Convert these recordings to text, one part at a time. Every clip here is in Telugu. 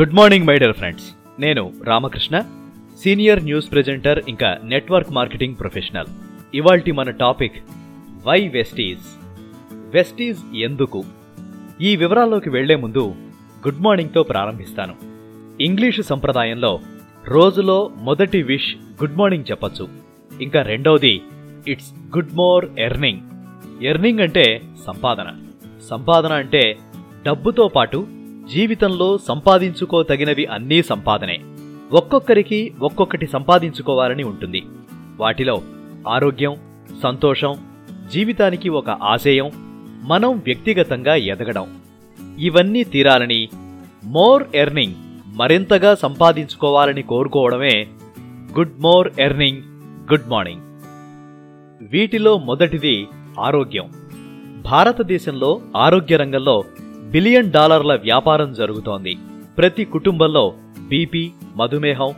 Good morning my dear friends నేను రామకృష్ణ సీనియర్ న్యూస్ ప్రెజెంటర్ ఇంకా నెట్వర్క్ మార్కెటింగ్ ప్రొఫెషనల్ ఇవాల్టి మన టాపిక్ వై వెస్టీజ్ వెస్టీజ్ ఎందుకు? ఈ వివరాల్లోకి వెళ్ళే ముందు గుడ్ మార్నింగ్తో ప్రారంభిస్తాను. ఇంగ్లీషు సంప్రదాయంలో రోజులో మొదటి విష్ గుడ్ మార్నింగ్ చెప్పొచ్చు. ఇంకా రెండవది it's good more earning earning అంటే సంపాదన. సంపాదన అంటే డబ్బుతో పాటు జీవితంలో సంపాదించుకోతగినవి అన్నీ సంపాదనే. ఒక్కొక్కరికి ఒక్కొక్కటి సంపాదించుకోవాలని ఉంటుంది. వాటిలో ఆరోగ్యం సంతోషం జీవితానికి ఒక ఆశయం మనం వ్యక్తిగతంగా ఎదగడం. ఇవన్నీ తీరాలని మోర్ ఎర్నింగ్ మరింతగా సంపాదించుకోవాలని కోరుకోవడమే good more earning good morning. వీటిలో మొదటిది ఆరోగ్యం. భారతదేశంలో ఆరోగ్య రంగంలో బిలియన్ డాలర్ల వ్యాపారం జరుగుతోంది. ప్రతి కుటుంబంలో బీపీ మధుమేహం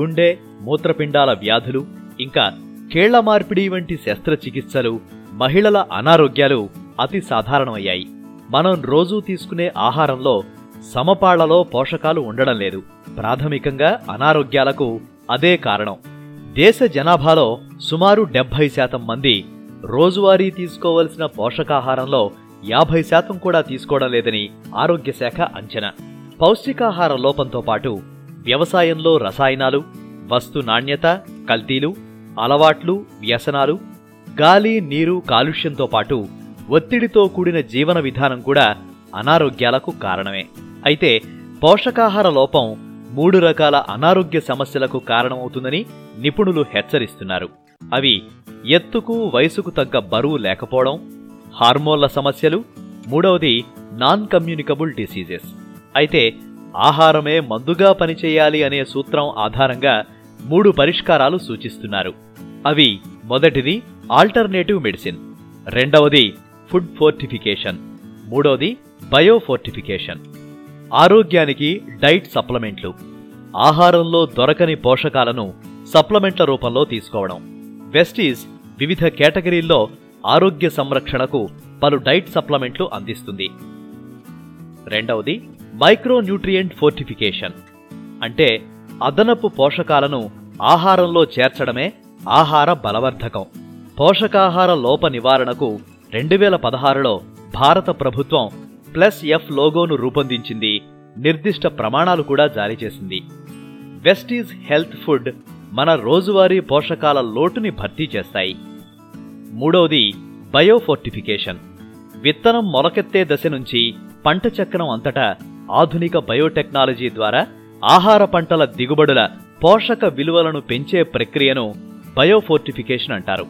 గుండె మూత్రపిండాల వ్యాధులు ఇంకా కేళ్ళ మార్పిడి వంటి శస్త్రచికిత్సలు మహిళల అనారోగ్యాలు అతి సాధారణమయ్యాయి. మనం రోజూ తీసుకునే ఆహారంలో సమపాళ్ళలో పోషకాలు ఉండడం లేదు. ప్రాథమికంగా అనారోగ్యాలకు అదే కారణం. దేశ జనాభాలో సుమారు డెబ్బై శాతం మంది రోజువారీ తీసుకోవలసిన పోషకాహారంలో యాభై శాతం కూడా తీసుకోవడం లేదని ఆరోగ్య శాఖ అంచనా. పౌష్టికాహార లోపంతో పాటు వ్యవసాయంలో రసాయనాలు వస్తు నాణ్యత కల్తీలు అలవాట్లు వ్యసనాలు గాలి నీరు కాలుష్యంతో పాటు ఒత్తిడితో కూడిన జీవన విధానం కూడా అనారోగ్యాలకు కారణమే. అయితే పోషకాహార లోపం మూడు రకాల అనారోగ్య సమస్యలకు కారణమవుతుందని నిపుణులు హెచ్చరిస్తున్నారు. అవి ఎత్తుకు వయసుకు తగ్గ బరువు లేకపోవడం హార్మోన్ల సమస్యలు మూడవది నాన్ కమ్యూనికబుల్ డిసీజెస్ అయితే ఆహారమే మందుగా పనిచేయాలి అనే సూత్రం ఆధారంగా మూడు పరిష్కారాలు సూచిస్తున్నారు. అవి మొదటిది ఆల్టర్నేటివ్ మెడిసిన్ రెండవది ఫుడ్ ఫోర్టిఫికేషన్ మూడవది బయోఫోర్టిఫికేషన్ ఆరోగ్యానికి డైట్ సప్లిమెంట్లు ఆహారంలో దొరకని పోషకాలను సప్లిమెంట్ల రూపంలో తీసుకోవడం. వెస్టీజ్ వివిధ కేటగిరీల్లో ఆరోగ్య సంరక్షణకు పలు డైట్ సప్లిమెంట్లు అందిస్తుంది. రెండవది మైక్రోన్యూట్రియంట్ ఫోర్టిఫికేషన్. అంటే అదనపు పోషకాలను ఆహారంలో చేర్చడమే ఆహార బలవర్ధకం. పోషకాహార లోప నివారణకు రెండు వేల పదహారులో భారత ప్రభుత్వం ప్లస్ ఎఫ్ లోగోను రూపొందించింది. నిర్దిష్ట ప్రమాణాలు కూడా జారీ చేసింది. వెస్టీజ్ హెల్త్ ఫుడ్ మన రోజువారీ పోషకాల లోటుని భర్తీ చేస్తాయి. మూడవది బయోఫోర్టిఫికేషన్. విత్తనం మొలకెత్తే దశ నుంచి పంట చక్రం అంతటా ఆధునిక బయోటెక్నాలజీ ద్వారా ఆహార పంటల దిగుబడుల పోషక విలువలను పెంచే ప్రక్రియను బయోఫోర్టిఫికేషన్ అంటారు.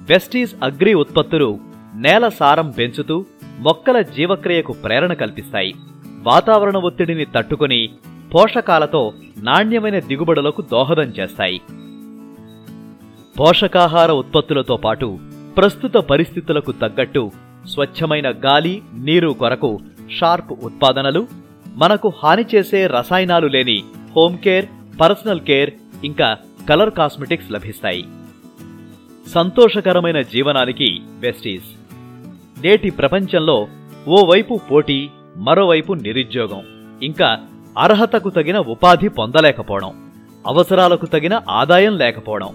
వెస్టీస్ అగ్రి ఉత్పత్తులు నేల సారం పెంచుతూ మొక్కల జీవక్రియకు ప్రేరణ కల్పిస్తాయి. వాతావరణ ఒత్తిడిని తట్టుకుని పోషకాలతో నాణ్యమైన దిగుబడులకు దోహదం చేస్తాయి. పోషకాహార ఉత్పత్తులతో పాటు ప్రస్తుత పరిస్థితులకు తగ్గట్టు స్వచ్ఛమైన గాలి నీరు కొరకు షార్ప్ ఉత్పాదనలు మనకు హాని చేసే రసాయనాలు లేని హోమ్ కేర్ పర్సనల్ కేర్ ఇంకా కలర్ కాస్మెటిక్స్ లభిస్తాయి. సంతోషకరమైన జీవనానికి వెస్టీస్ నేటి ప్రపంచంలో ఓవైపు పోటీ మరోవైపు నిరుద్యోగం. ఇంకా అర్హతకు తగిన ఉపాధి పొందలేకపోవడం అవసరాలకు తగిన ఆదాయం లేకపోవడం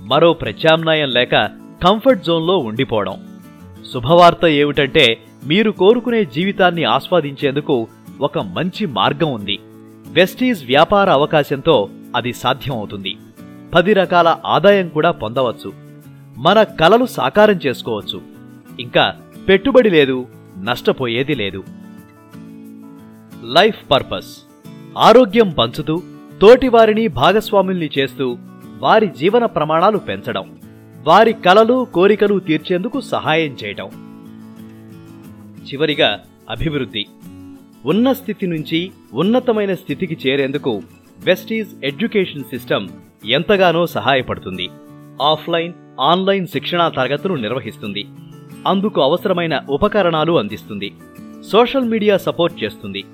మరో ప్రత్యామ్నాయం లేక కంఫర్ట్ జోన్లో ఉండిపోవడం. శుభవార్త ఏమిటంటే మీరు కోరుకునే జీవితాన్ని ఆస్వాదించేందుకు ఒక మంచి మార్గం ఉంది. వెస్టీజ్ వ్యాపార అవకాశంతో అది సాధ్యమవుతుంది. పది రకాల ఆదాయం కూడా పొందవచ్చు. మన కలలు సాకారం చేసుకోవచ్చు. ఇంకా పెట్టుబడి లేదు నష్టపోయేది లేదు. Life purpose. ఆరోగ్యం పంచుతూ తోటివారిని భాగస్వాముల్ని చేస్తూ వారి జీవన ప్రమాణాలు పెంచడం. వారి కలలు కోరికలు తీర్చేందుకు సహాయం చేయటం. చివరిగా అభివృద్ధి. ఉన్న స్థితి నుంచి ఉన్నతమైన స్థితికి చేరేందుకు వెస్టీజ్ ఎడ్యుకేషన్ సిస్టమ్ ఎంతగానో సహాయపడుతుంది. ఆఫ్లైన్ ఆన్లైన్ శిక్షణా తరగతులు నిర్వహిస్తుంది. అందుకు అవసరమైన ఉపకరణాలు అందిస్తుంది. సోషల్ మీడియా సపోర్ట్ చేస్తుంది.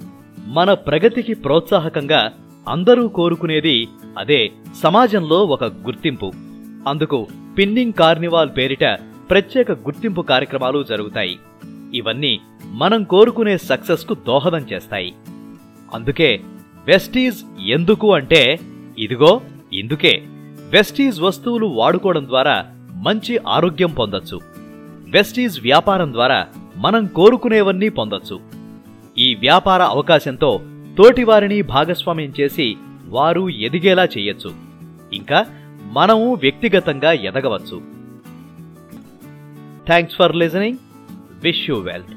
మన ప్రగతికి ప్రోత్సాహకంగా అందరూ కోరుకునేది అదే సమాజంలో ఒక గుర్తింపు. అందుకు పిన్నింగ్ కార్నివాల్ పేరిట ప్రత్యేక గుర్తింపు కార్యక్రమాలు జరుగుతాయి. ఇవన్నీ మనం కోరుకునే సక్సెస్కు దోహదం చేస్తాయి. అందుకే వెస్టీజ్ ఎందుకు అంటే ఇదిగో ఇందుకే. వెస్టీజ్ వస్తువులు వాడుకోవడం ద్వారా మంచి ఆరోగ్యం పొందొచ్చు. వెస్టీజ్ వ్యాపారం ద్వారా మనం కోరుకునేవన్నీ పొందొచ్చు. ఈ వ్యాపార అవకాశంతో తోటివారిని భాగస్వామ్యం చేసి వారు ఎదిగేలా చేయొచ్చు. ఇంకా మనము వ్యక్తిగతంగా ఎదగవచ్చు. Thanks for listening wish you wealth